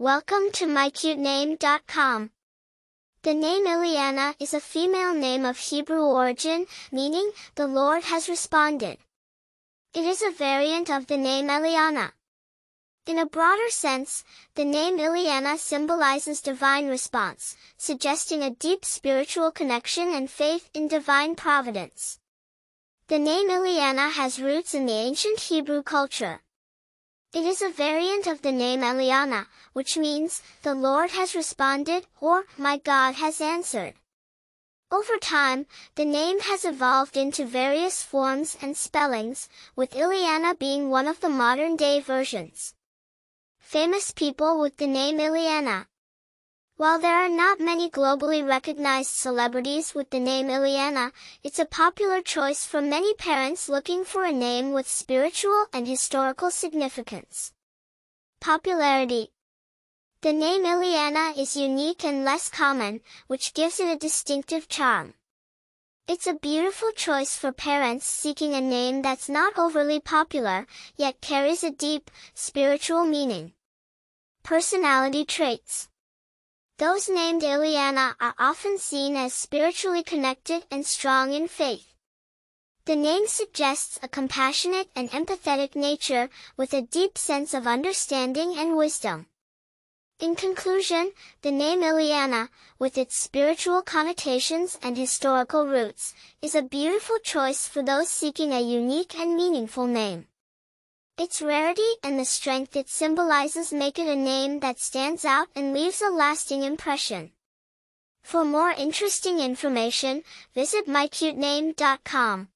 Welcome to mycutename.com. The name Illiana is a female name of Hebrew origin, meaning, the Lord has responded. It is a variant of the name Eliana. In a broader sense, the name Illiana symbolizes divine response, suggesting a deep spiritual connection and faith in divine providence. The name Illiana has roots in the ancient Hebrew culture. It is a variant of the name Eliana, which means, the Lord has responded, or, my God has answered. Over time, the name has evolved into various forms and spellings, with Illiana being one of the modern-day versions. Famous people with the name Illiana while there are not many globally recognized celebrities with the name Illiana, it's a popular choice for many parents looking for a name with spiritual and historical significance. Popularity The name Illiana is unique and less common, which gives it a distinctive charm. It's a beautiful choice for parents seeking a name that's not overly popular, yet carries a deep, spiritual meaning. Personality traits those named Illiana are often seen as spiritually connected and strong in faith. The name suggests a compassionate and empathetic nature, with a deep sense of understanding and wisdom. In conclusion, the name Illiana, with its spiritual connotations and historical roots, is a beautiful choice for those seeking a unique and meaningful name. Its rarity and the strength it symbolizes make it a name that stands out and leaves a lasting impression. For more interesting information, visit mycutename.com.